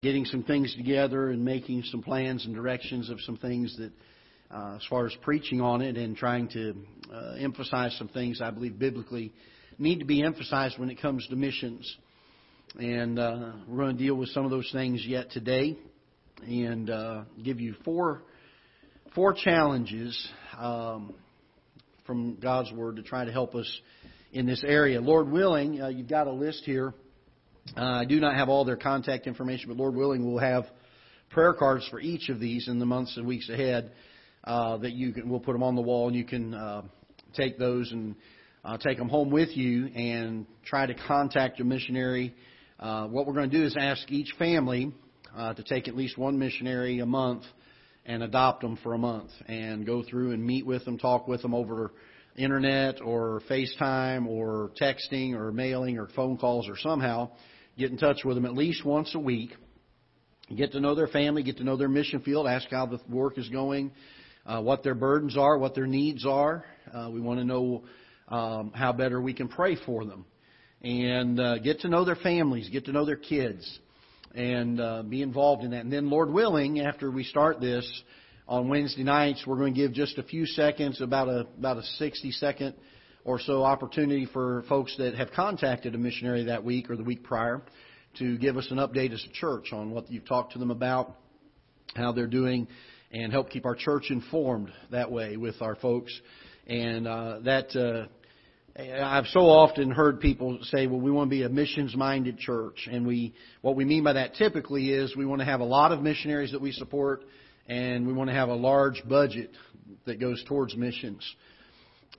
getting some things together and making some plans and directions of some things that, uh, as far as preaching on it and trying to uh, emphasize some things I believe biblically need to be emphasized when it comes to missions. And uh, we're going to deal with some of those things yet today and uh, give you four four challenges um, from God's Word to try to help us in this area. Lord willing, uh, you've got a list here. Uh, I do not have all their contact information, but Lord willing, we'll have prayer cards for each of these in the months and weeks ahead. Uh, that you can, we'll put them on the wall, and you can uh, take those and uh, take them home with you and try to contact a missionary. Uh, what we're going to do is ask each family uh, to take at least one missionary a month and adopt them for a month and go through and meet with them, talk with them over internet or FaceTime or texting or mailing or phone calls or somehow get in touch with them at least once a week. Get to know their family, get to know their mission field, ask how the work is going, uh, what their burdens are, what their needs are. Uh, we want to know um, how better we can pray for them. And uh, get to know their families, get to know their kids, and uh, be involved in that. And then, Lord willing, after we start this on Wednesday nights, we're going to give just a few seconds, about a about a 60 second or so opportunity for folks that have contacted a missionary that week or the week prior to give us an update as a church on what you've talked to them about, how they're doing, and help keep our church informed that way with our folks. And uh, that uh, I've so often heard people say, "Well, we want to be a missions-minded church," and we what we mean by that typically is we want to have a lot of missionaries that we support, and we want to have a large budget that goes towards missions.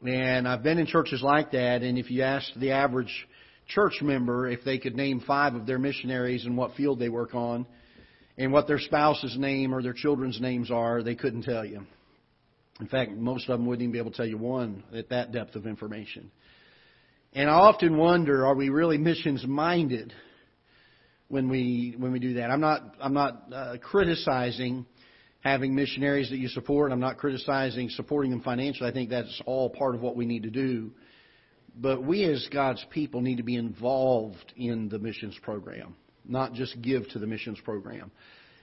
And I've been in churches like that, and if you ask the average church member if they could name five of their missionaries and what field they work on, and what their spouse's name or their children's names are, they couldn't tell you. In fact, most of them wouldn't even be able to tell you one at that depth of information. And I often wonder, are we really missions minded when we when we do that? I'm not I'm not uh, criticizing having missionaries that you support. I'm not criticizing supporting them financially. I think that's all part of what we need to do. But we as God's people need to be involved in the missions program not just give to the missions program.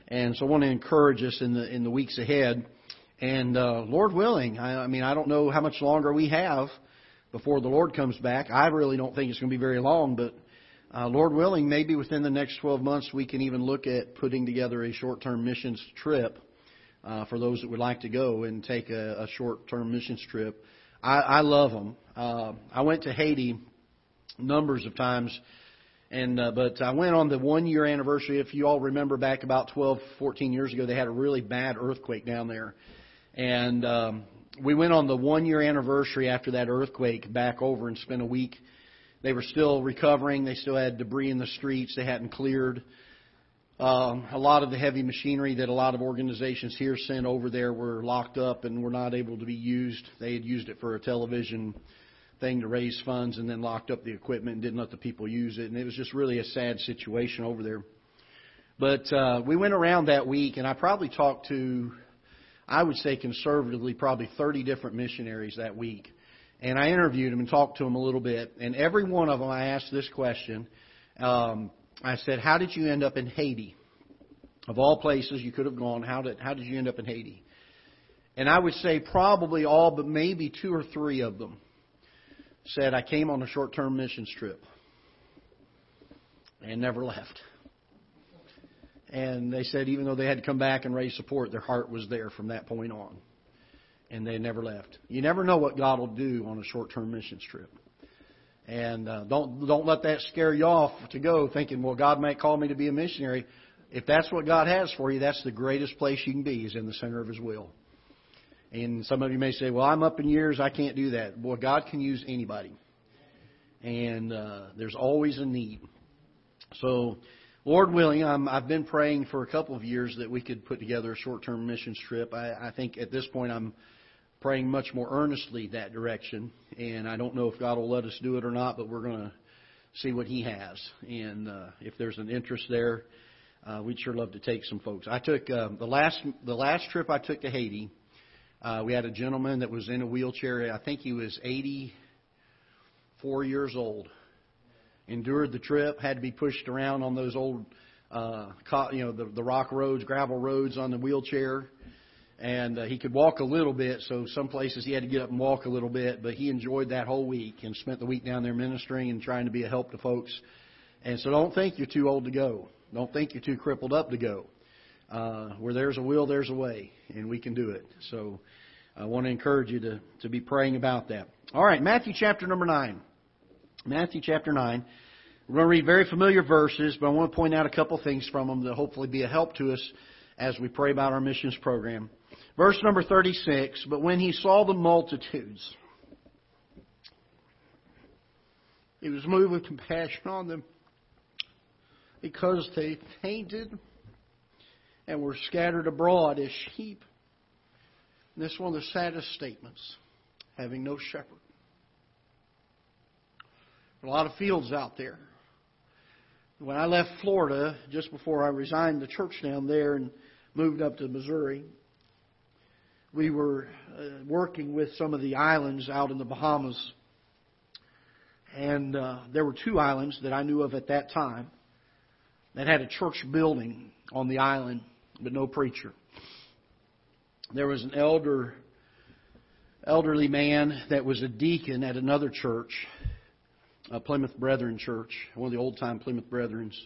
And so I want to encourage us in the in the weeks ahead. And uh, Lord willing, I, I mean, I don't know how much longer we have before the Lord comes back. I really don't think it's going to be very long, but uh, Lord willing, maybe within the next 12 months we can even look at putting together a short-term missions trip uh, for those that would like to go and take a, a short-term missions trip. I, I love them. Uh, I went to Haiti numbers of times and uh, but I went on the one year anniversary. If you all remember back about 12, 14 years ago, they had a really bad earthquake down there, and um, we went on the one year anniversary after that earthquake back over and spent a week. They were still recovering. They still had debris in the streets. They hadn't cleared. Um, a lot of the heavy machinery that a lot of organizations here sent over there were locked up and were not able to be used. They had used it for a television thing to raise funds and then locked up the equipment and didn't let the people use it. And it was just really a sad situation over there. But uh, we went around that week, and I probably talked to, I would say conservatively, probably 30 different missionaries that week. And I interviewed them and talked to them a little bit. And every one of them, I asked this question. Um, I said, "How did you end up in Haiti? Of all places you could have gone, how did how did you end up in Haiti?" And I would say probably all, but maybe two or three of them said, I came on a short term missions trip and never left. And they said, even though they had to come back and raise support, their heart was there from that point on. And they never left. You never know what God will do on a short term missions trip. And uh, don't don't let that scare you off to go thinking, well, God might call me to be a missionary. If that's what God has for you, that's the greatest place you can be is in the center of His will. And some of you may say, well, I'm up in years, I can't do that. Boy, God can use anybody. And uh, there's always a need. So, Lord willing, I'm, I've been praying for a couple of years that we could put together a short term missions trip. I, I think at this point I'm praying much more earnestly that direction. And I don't know if God will let us do it or not, but we're going to see what He has. And uh, if there's an interest there, uh, we'd sure love to take some folks. I took uh, the last the last trip I took to Haiti. Uh, we had a gentleman that was in a wheelchair. I think he was 84 years old. Endured the trip, had to be pushed around on those old uh, you know, the, the rock roads, gravel roads on the wheelchair. And uh, he could walk a little bit, so some places he had to get up and walk a little bit, but he enjoyed that whole week and spent the week down there ministering and trying to be a help to folks. And so don't think you're too old to go. Don't think you're too crippled up to go. Uh, where there's a will, there's a way, and we can do it. So I want to encourage you to, to be praying about that. All right, Matthew chapter number 9. Matthew chapter 9. We're going to read very familiar verses, but I want to point out a couple things from them that hopefully be a help to us as we pray about our missions program. Verse number 36 But when he saw the multitudes, he was moved with compassion on them because they fainted and were scattered abroad as sheep. And this is one of the saddest statements having no shepherd. A lot of fields out there. When I left Florida, just before I resigned the church down there and moved up to Missouri, we were uh, working with some of the islands out in the Bahamas. And uh, there were two islands that I knew of at that time that had a church building on the island, but no preacher. There was an elder, elderly man that was a deacon at another church a Plymouth Brethren Church, one of the old time Plymouth Brethrens.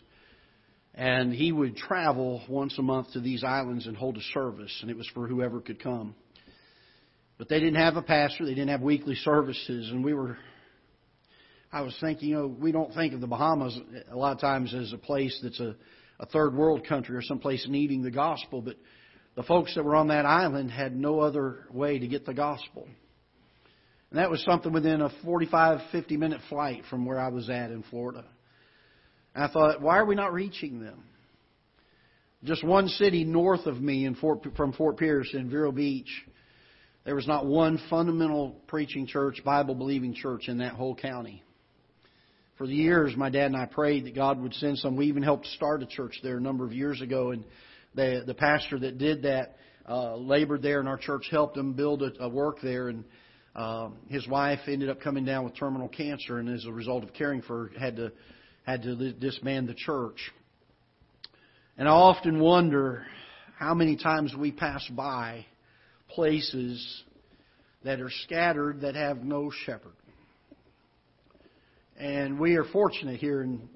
And he would travel once a month to these islands and hold a service, and it was for whoever could come. But they didn't have a pastor, they didn't have weekly services, and we were. I was thinking, you know, we don't think of the Bahamas a lot of times as a place that's a, a third world country or some place needing the gospel, but the folks that were on that island had no other way to get the gospel. And that was something within a 45, 50 minute flight from where I was at in Florida. And I thought, why are we not reaching them? Just one city north of me in Fort, from Fort Pierce in Vero Beach, there was not one fundamental preaching church, Bible believing church in that whole county. For the years, my dad and I prayed that God would send some. We even helped start a church there a number of years ago, and the the pastor that did that uh, labored there, and our church helped him build a, a work there. And um, his wife ended up coming down with terminal cancer, and as a result of caring for her, had to had to disband the church. And I often wonder how many times we pass by places that are scattered that have no shepherd. And we are fortunate here in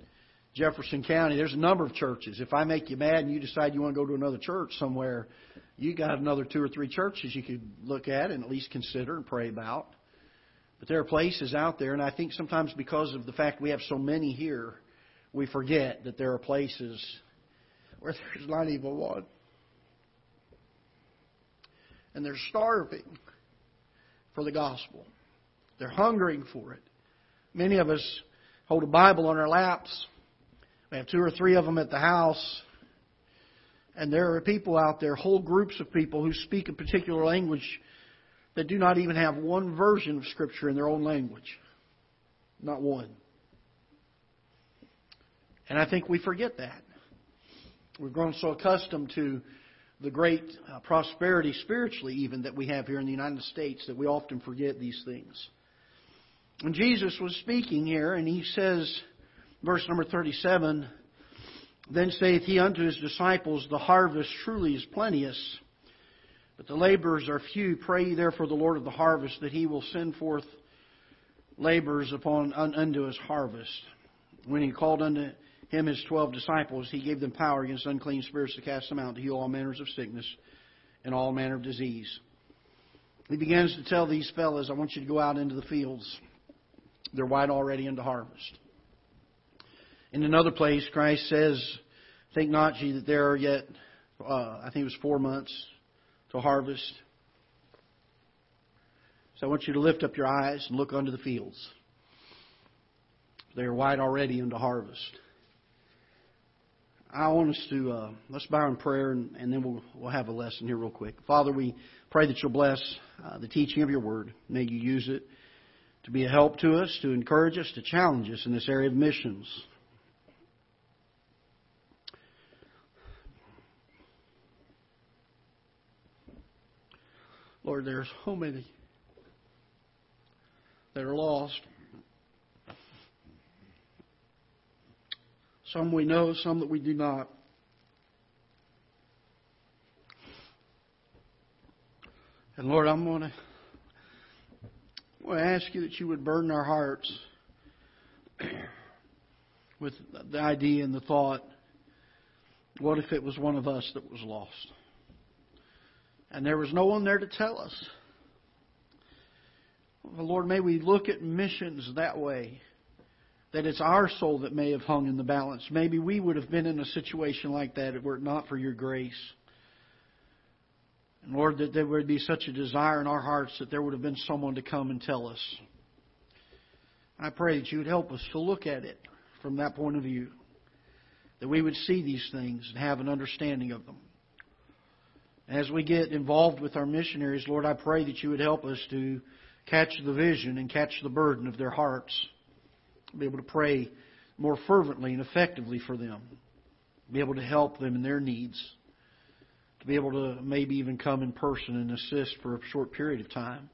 Jefferson County. There's a number of churches. If I make you mad and you decide you want to go to another church somewhere, you got another two or three churches you could look at and at least consider and pray about. But there are places out there, and I think sometimes because of the fact we have so many here, we forget that there are places where there's not even one. And they're starving for the gospel. They're hungering for it. Many of us hold a Bible on our laps. We have two or three of them at the house. And there are people out there, whole groups of people who speak a particular language that do not even have one version of Scripture in their own language. Not one. And I think we forget that. We've grown so accustomed to the great uh, prosperity spiritually, even that we have here in the United States, that we often forget these things. And Jesus was speaking here, and he says, verse number 37, then saith he unto his disciples, The harvest truly is plenteous, but the laborers are few. Pray therefore the Lord of the harvest that he will send forth laborers upon unto his harvest. When he called unto him his twelve disciples, he gave them power against unclean spirits to cast them out, to heal all manners of sickness and all manner of disease. He begins to tell these fellows, I want you to go out into the fields. They're white already into harvest. In another place, Christ says, Think not ye that there are yet, uh, I think it was four months to harvest. So I want you to lift up your eyes and look unto the fields. They are white already unto harvest. I want us to uh, let's bow in prayer and, and, then we'll we'll have a lesson here real quick. Father, we pray that you'll bless uh, the teaching of your word. May you use it to be a help to us, to encourage us, to challenge us in this area of missions. Lord, there's so many that are lost. Some we know, some that we do not. And Lord, I'm going to, I'm going to ask you that you would burden our hearts with the idea and the thought what if it was one of us that was lost? And there was no one there to tell us. Well, Lord, may we look at missions that way. That it's our soul that may have hung in the balance. Maybe we would have been in a situation like that were it not for your grace. And Lord, that there would be such a desire in our hearts that there would have been someone to come and tell us. I pray that you would help us to look at it from that point of view. That we would see these things and have an understanding of them. As we get involved with our missionaries, Lord, I pray that you would help us to catch the vision and catch the burden of their hearts. Be able to pray more fervently and effectively for them. Be able to help them in their needs. To be able to maybe even come in person and assist for a short period of time.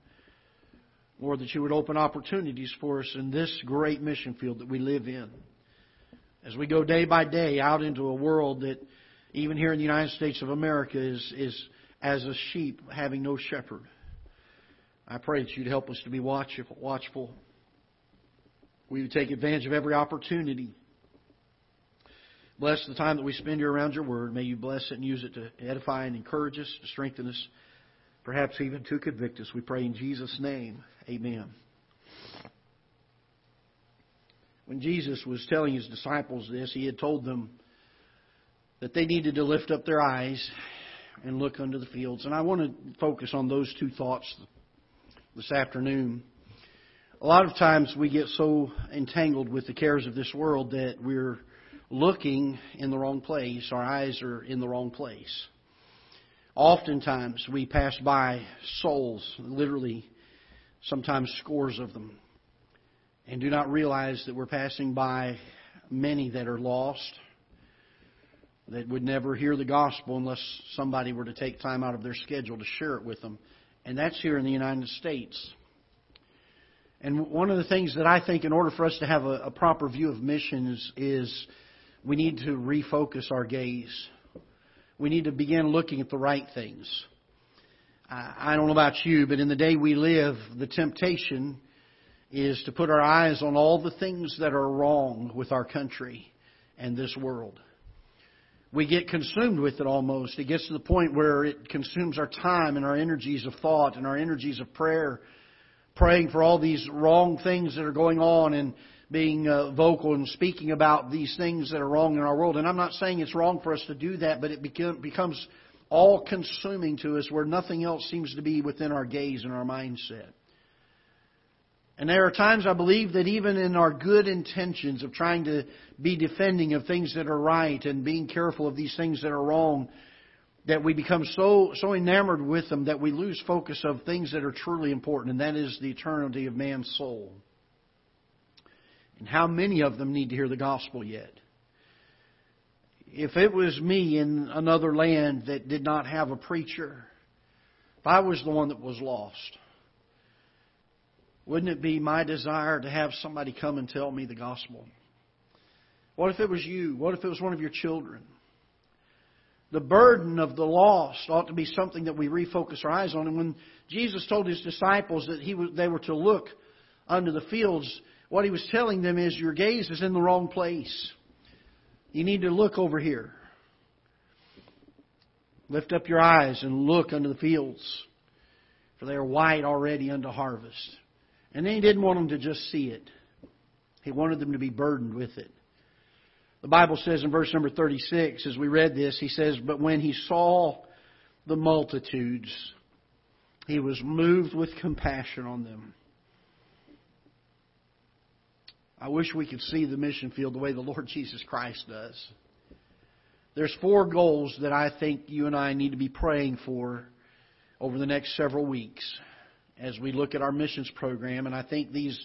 Lord, that you would open opportunities for us in this great mission field that we live in. As we go day by day out into a world that, even here in the United States of America, is, is as a sheep having no shepherd. I pray that you'd help us to be watchful. We would take advantage of every opportunity. Bless the time that we spend here around your word. May you bless it and use it to edify and encourage us, to strengthen us, perhaps even to convict us. We pray in Jesus' name. Amen. When Jesus was telling his disciples this, he had told them that they needed to lift up their eyes and look unto the fields. And I want to focus on those two thoughts this afternoon. A lot of times we get so entangled with the cares of this world that we're looking in the wrong place. Our eyes are in the wrong place. Oftentimes we pass by souls, literally, sometimes scores of them, and do not realize that we're passing by many that are lost, that would never hear the gospel unless somebody were to take time out of their schedule to share it with them and that's here in the United States. And one of the things that I think, in order for us to have a, a proper view of missions, is we need to refocus our gaze. We need to begin looking at the right things. I, I don't know about you, but in the day we live, the temptation is to put our eyes on all the things that are wrong with our country and this world we get consumed with it almost. It gets to the point where it consumes our time and our energies of thought and our energies of prayer, praying for all these wrong things that are going on and being uh, vocal and speaking about these things that are wrong in our world. And I'm not saying it's wrong for us to do that, but it becomes all consuming to us where nothing else seems to be within our gaze and our mindset. And there are times I believe that even in our good intentions of trying to be defending of things that are right and being careful of these things that are wrong, that we become so so enamored with them that we lose focus of things that are truly important, and that is the eternity of man's soul. And how many of them need to hear the gospel yet? If it was me in another land that did not have a preacher, if I was the one that was lost, wouldn't it be my desire to have somebody come and tell me the gospel? What if it was you? What if it was one of your children? The burden of the lost ought to be something that we refocus our eyes on. And when Jesus told his disciples that he they were to look under the fields, what he was telling them is your gaze is in the wrong place. You need to look over here. Lift up your eyes and look under the fields, for they are white already unto harvest. And then he didn't want them to just see it. He wanted them to be burdened with it. The Bible says in verse number 36, as we read this, he says, But when he saw the multitudes, he was moved with compassion on them. I wish we could see the mission field the way the Lord Jesus Christ does. There's four goals that I think you and I need to be praying for over the next several weeks as we look at our missions program, and I think these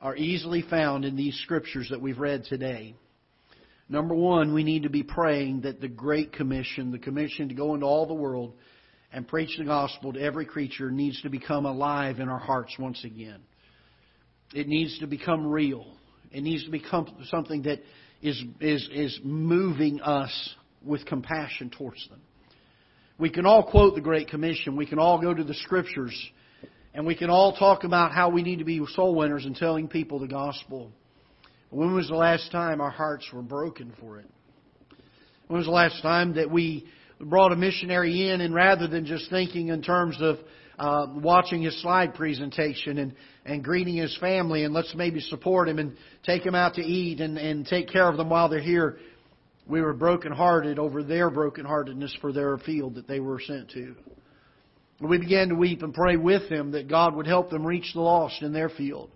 are easily found in these scriptures that we've read today. Number one, we need to be praying that the Great Commission, the commission to go into all the world and preach the gospel to every creature, needs to become alive in our hearts once again. It needs to become real. It needs to become something that is, is, is moving us with compassion towards them. We can all quote the Great Commission. We can all go to the Scriptures. And we can all talk about how we need to be soul winners and telling people the gospel. When was the last time our hearts were broken for it? When was the last time that we brought a missionary in and rather than just thinking in terms of uh, watching his slide presentation and, and greeting his family and let's maybe support him and take him out to eat and, and take care of them while they're here, we were brokenhearted over their brokenheartedness for their field that they were sent to. We began to weep and pray with them that God would help them reach the lost in their field.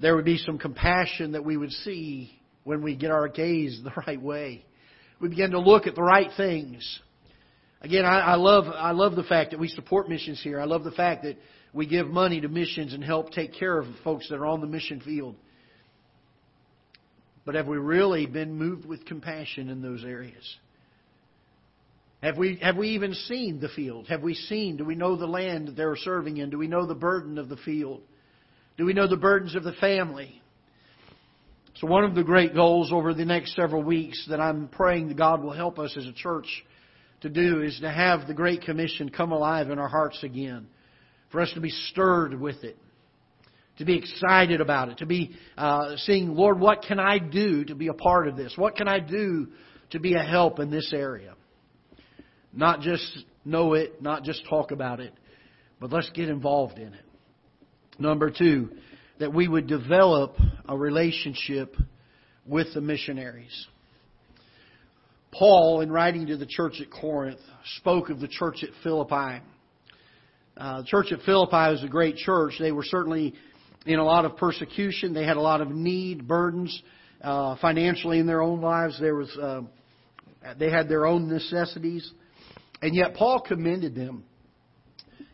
There would be some compassion that we would see when we get our gaze the right way. We begin to look at the right things. Again, I, I love I love the fact that we support missions here. I love the fact that we give money to missions and help take care of folks that are on the mission field. But have we really been moved with compassion in those areas? Have we, have we even seen the field? Have we seen, do we know the land that they're serving in? Do we know the burden of the field? Do we know the burdens of the family? So, one of the great goals over the next several weeks that I'm praying that God will help us as a church to do is to have the Great Commission come alive in our hearts again. For us to be stirred with it to be excited about it, to be uh, seeing, Lord, what can I do to be a part of this? What can I do to be a help in this area? Not just know it, not just talk about it, but let's get involved in it. Number two, that we would develop a relationship with the missionaries. Paul, in writing to the church at Corinth, spoke of the church at Philippi. Uh, the church at Philippi was a great church. They were certainly in a lot of persecution. They had a lot of need, burdens, uh, financially in their own lives. There was, uh, they had their own necessities. And yet Paul commended them.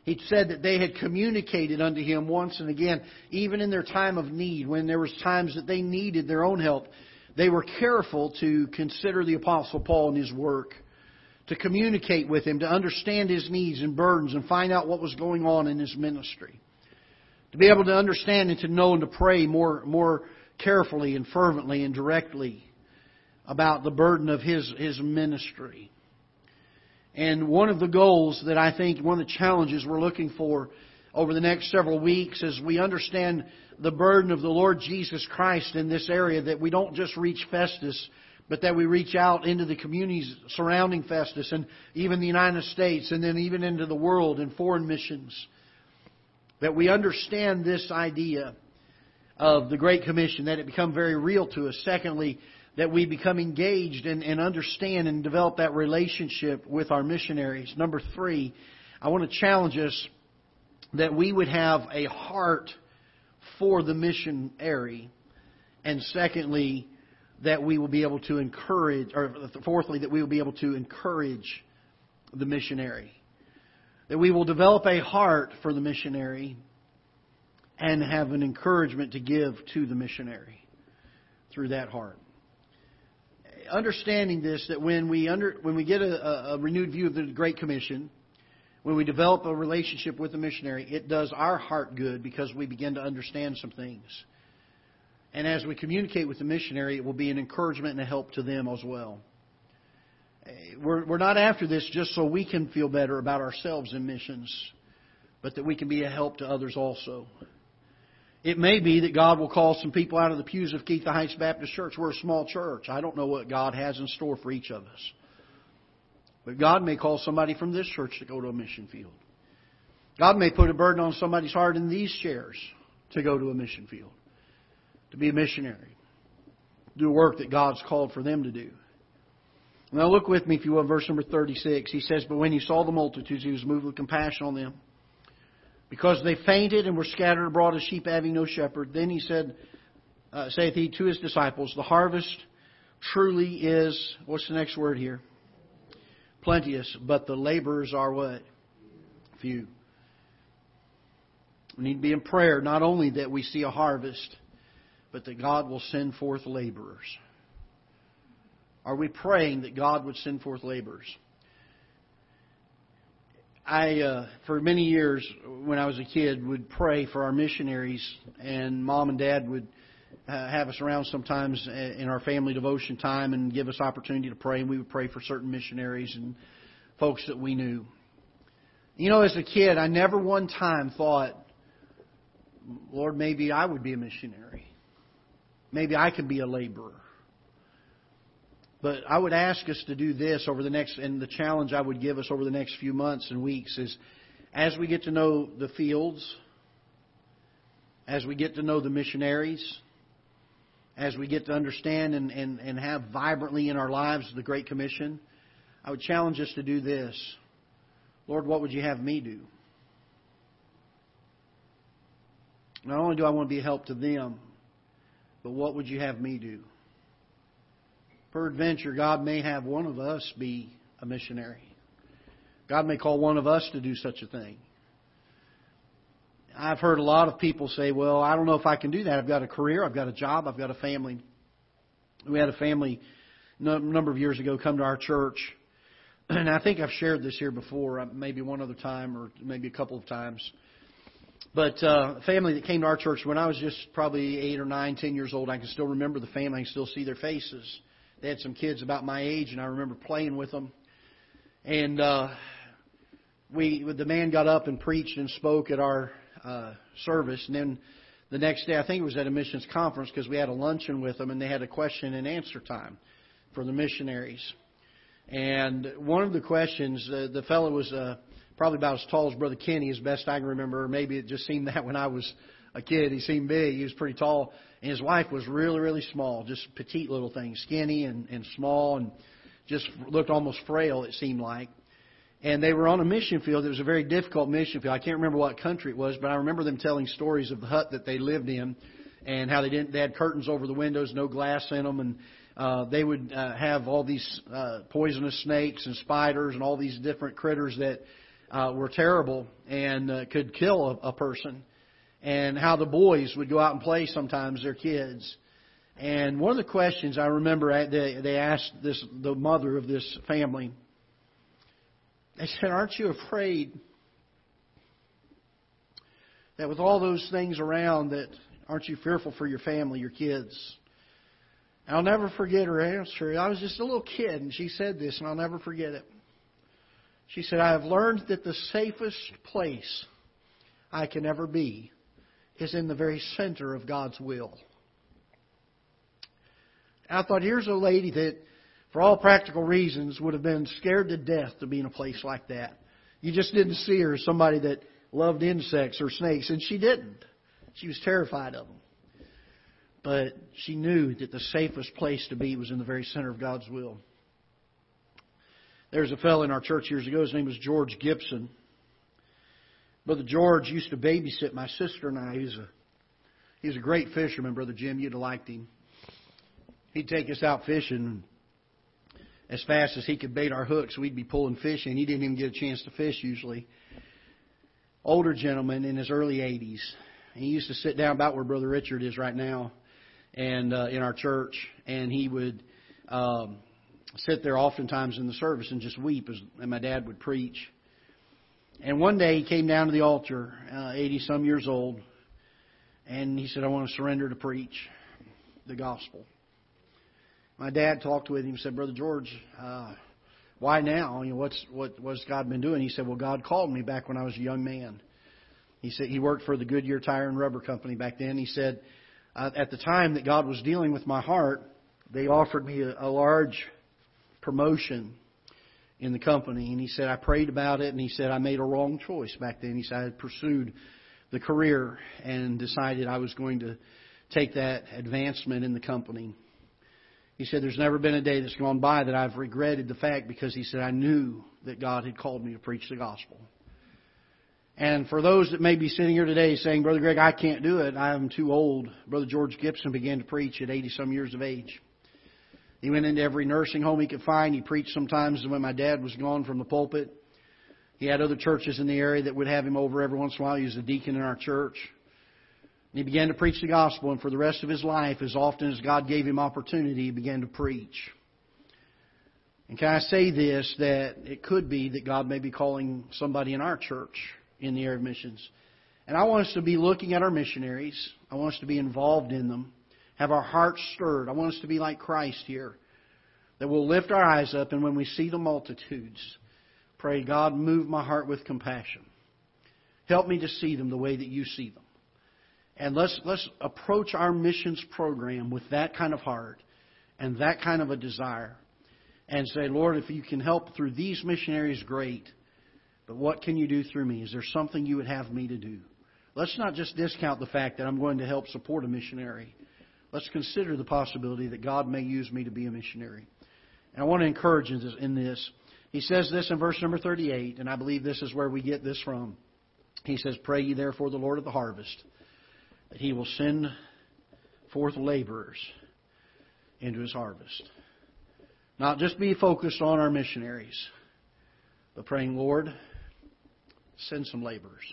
He said that they had communicated unto him once and again, even in their time of need, when there was times that they needed their own help. They were careful to consider the Apostle Paul and his work, to communicate with him, to understand his needs and burdens, and find out what was going on in his ministry to be able to understand and to know and to pray more, more carefully and fervently and directly about the burden of his, his ministry. And one of the goals that I think, one of the challenges we're looking for over the next several weeks as we understand the burden of the Lord Jesus Christ in this area, that we don't just reach Festus, but that we reach out into the communities surrounding Festus and even the United States and then even into the world and foreign missions that we understand this idea of the Great Commission, that it become very real to us. Secondly, that we become engaged and, and understand and develop that relationship with our missionaries. Number three, I want to challenge us that we would have a heart for the missionary. And secondly, that we will be able to encourage, or fourthly, that we will be able to encourage the missionary that we will develop a heart for the missionary and have an encouragement to give to the missionary through that heart. Understanding this, that when we, under, when we get a, a renewed view of the Great Commission, when we develop a relationship with the missionary, it does our heart good because we begin to understand some things. And as we communicate with the missionary, it will be an encouragement and a help to them as well. We're, we're not after this just so we can feel better about ourselves in missions, but that we can be a help to others also. It may be that God will call some people out of the pews of Ketha Heights Baptist Church. We're a small church. I don't know what God has in store for each of us. But God may call somebody from this church to go to a mission field. God may put a burden on somebody's heart in these chairs to go to a mission field, to be a missionary, do work that God's called for them to do. Now look with me, if you will, verse number 36. He says, But when he saw the multitudes, he was moved with compassion on them. Because they fainted and were scattered abroad as sheep having no shepherd. Then he said, uh, saith he to his disciples, The harvest truly is, what's the next word here? Plenteous, but the laborers are what? Few. We need to be in prayer, not only that we see a harvest, but that God will send forth laborers. Are we praying that God would send forth laborers? I, uh, for many years, when I was a kid, would pray for our missionaries, and mom and dad would uh, have us around sometimes in our family devotion time and give us opportunity to pray, and we would pray for certain missionaries and folks that we knew. You know, as a kid, I never one time thought, Lord, maybe I would be a missionary. Maybe I could be a laborer. But I would ask us to do this over the next, and the challenge I would give us over the next few months and weeks is as we get to know the fields, as we get to know the missionaries, as we get to understand and, and, and have vibrantly in our lives the Great Commission, I would challenge us to do this. Lord, what would you have me do? Not only do I want to be a help to them, but what would you have me do? Peradventure, God may have one of us be a missionary. God may call one of us to do such a thing. I've heard a lot of people say, well, I don't know if I can do that. I've got a career, I've got a job, I've got a family. We had a family a number of years ago come to our church. And I think I've shared this here before, uh, maybe one other time or maybe a couple of times. But uh, a family that came to our church when I was just probably eight or nine, ten years old, I can still remember the family. I can still see their faces. They had some kids about my age, and I remember playing with them. And uh, we, the man got up and preached and spoke at our uh, service, and then the next day, I think it was at a missions conference because we had a luncheon with them, and they had a question and answer time for the missionaries. And one of the questions, uh, the fellow was uh, probably about as tall as Brother Kenny, as best I can remember. Or maybe it just seemed that when I was a kid. He seemed big. He was pretty tall. And his wife was really, really small, just petite little thing, skinny and, and small and just looked almost frail, it seemed like. And they were on a mission field. It was a very difficult mission field. I can't remember what country it was, but I remember them telling stories of the hut that they lived in and how they didn't, they had curtains over the windows, no glass in them, and uh, they would uh, have all these uh, poisonous snakes and spiders and all these different critters that uh, were terrible and uh, could kill a, a person. And how the boys would go out and play sometimes, their kids. And one of the questions I remember they, they asked this the mother of this family. They said, "Aren't you afraid that with all those things around, that aren't you fearful for your family, your kids?" I'll never forget her answer. I was just a little kid, and she said this, and I'll never forget it. She said, I have learned that the safest place I can ever be is in the very center of God's will. I thought, here's a lady that, for all practical reasons, would have been scared to death to be in a place like that. You just didn't see her as somebody that loved insects or snakes, and she didn't. She was terrified of them. But she knew that the safest place to be was in the very center of God's will. There's a fellow in our church years ago. His name was George Gibson. Brother George used to babysit my sister and I. He's a he's a great fisherman, Brother Jim. You'd have liked him. He'd take us out fishing as fast as he could bait our hooks. We'd be pulling fish, and he didn't even get a chance to fish usually. Older gentleman in his early 80s. He used to sit down about where Brother Richard is right now, and uh, in our church, and he would. Um, sit there oftentimes in the service and just weep as and my dad would preach. And one day he came down to the altar, uh, 80 some years old, and he said, I want to surrender to preach the gospel. My dad talked with him, and said, Brother George, uh, why now? You know, what's what what's God been doing? He said, Well, God called me back when I was a young man. He said he worked for the Goodyear Tire and Rubber Company back then. He said, uh, at the time that God was dealing with my heart, they offered me a, a large promotion in the company. And he said, I prayed about it, and he said, I made a wrong choice back then. He said, I had pursued the career and decided I was going to take that advancement in the company. He said, There's never been a day that's gone by that I've regretted the fact because he said, I knew that God had called me to preach the gospel. And for those that may be sitting here today saying, Brother Greg, I can't do it, I'm too old, Brother George Gibson began to preach at 80 some years of age. He went into every nursing home he could find. He preached sometimes when my dad was gone from the pulpit. He had other churches in the area that would have him over every once in a while. He was a deacon in our church. And he began to preach the gospel, and for the rest of his life, as often as God gave him opportunity, he began to preach. And can I say this, that it could be that God may be calling somebody in our church in the area of missions. And I want us to be looking at our missionaries. I want us to be involved in them have our hearts stirred. I want us to be like Christ here. That we'll lift our eyes up, and when we see the multitudes, Pray, God, move my heart with compassion. Help me to see them the way that you see them. And let's, let's approach our missions program with that kind of heart and that kind of a desire and say, Lord, if you can help through these missionaries, great. But what can you do through me? Is there something you would have me to do? Let's not just discount the fact that I'm going to help support a missionary. Let's consider the possibility that God may use me to be a missionary. And I want to encourage in this. He says this in verse number 38, and I believe this is where we get this from. He says, Pray ye therefore the Lord of the harvest, that he will send forth laborers into his harvest. Not just be focused on our missionaries, but praying, Lord, send some laborers.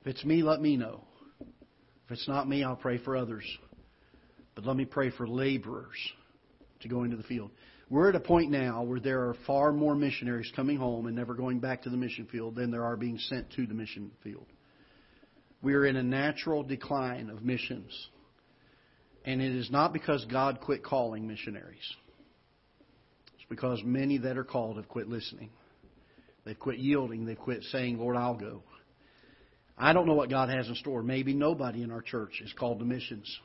If it's me, let me know. If it's not me, I'll pray for others. But let me pray for laborers to go into the field. We're at a point now where there are far more missionaries coming home and never going back to the mission field than there are being sent to the mission field. We are in a natural decline of missions. And it is not because God quit calling missionaries. It's because many that are called have quit listening. They've quit yielding. They've quit saying, Lord, I'll go. I don't know what God has in store. Maybe nobody in our church is called to missions.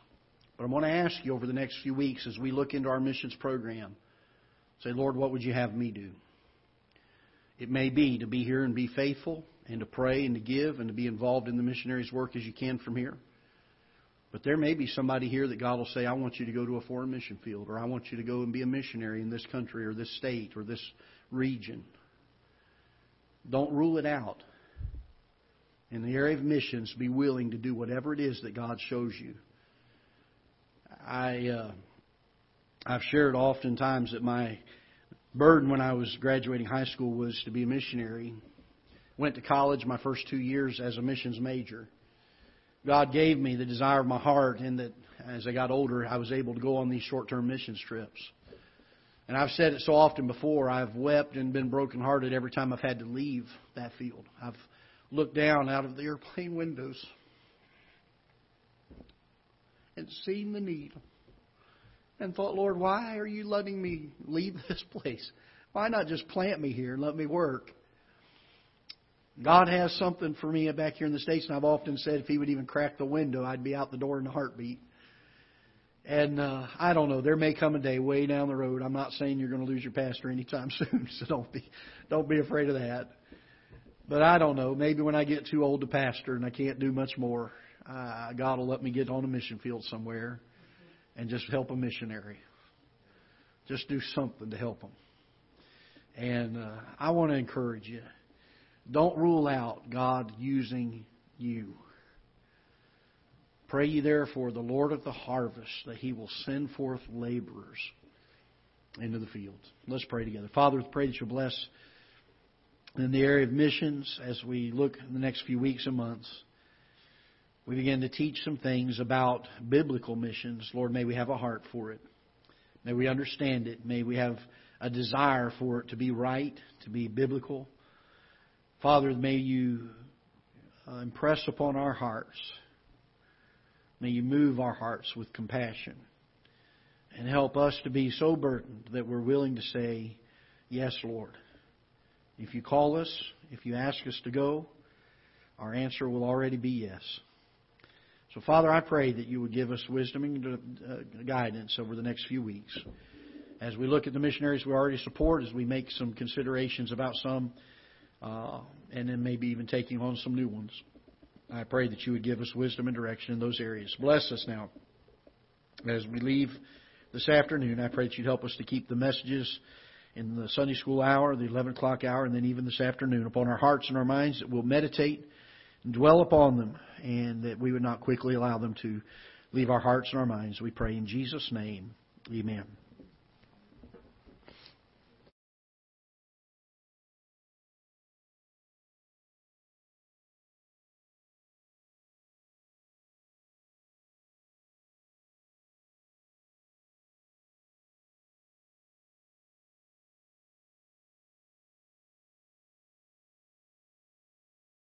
But I want to ask you over the next few weeks as we look into our missions program say, Lord, what would you have me do? It may be to be here and be faithful and to pray and to give and to be involved in the missionaries' work as you can from here. But there may be somebody here that God will say, I want you to go to a foreign mission field, or I want you to go and be a missionary in this country, or this state, or this region. Don't rule it out. In the area of missions, be willing to do whatever it is that God shows you. I, uh, I've shared oftentimes that my burden when I was graduating high school was to be a missionary. Went to college my first two years as a missions major. God gave me the desire of my heart, and that as I got older, I was able to go on these short term missions trips. And I've said it so often before, I've wept and been brokenhearted every time I've had to leave that field. I've looked down out of the airplane windows and seen the need and thought, Lord, why are you letting me leave this place? Why not just plant me here and let me work? God has something for me back here in the States, and I've often said if He would even crack the window, I'd be out the door in a heartbeat. And uh, I don't know. There may come a day way down the road. I'm not saying you're going to lose your pastor anytime soon, so don't be don't be afraid of that. But I don't know. Maybe when I get too old to pastor and I can't do much more, uh, God will let me get on a mission field somewhere and just help a missionary. Just do something to help them. And uh, I want to encourage you. Don't rule out God using you. Pray ye therefore the Lord of the harvest that he will send forth laborers into the field. Let's pray together. Father, pray that you'll bless in the area of missions as we look in the next few weeks and months. We begin to teach some things about biblical missions. Lord, may we have a heart for it. May we understand it. May we have a desire for it to be right, to be biblical. Father, may you uh, impress upon our hearts, may you move our hearts with compassion and help us to be so burdened that we're willing to say, Yes, Lord. If you call us, if you ask us to go, our answer will already be yes. So, Father, I pray that you would give us wisdom and uh, guidance over the next few weeks. As we look at the missionaries we already support, as we make some considerations about some uh, and then maybe even taking on some new ones. I pray that you would give us wisdom and direction in those areas. Bless us now as we leave this afternoon. I pray that you'd help us to keep the messages in the Sunday school hour, the 11 o'clock hour, and then even this afternoon upon our hearts and our minds that we'll meditate and dwell upon them and that we would not quickly allow them to leave our hearts and our minds. We pray in Jesus' name. Amen.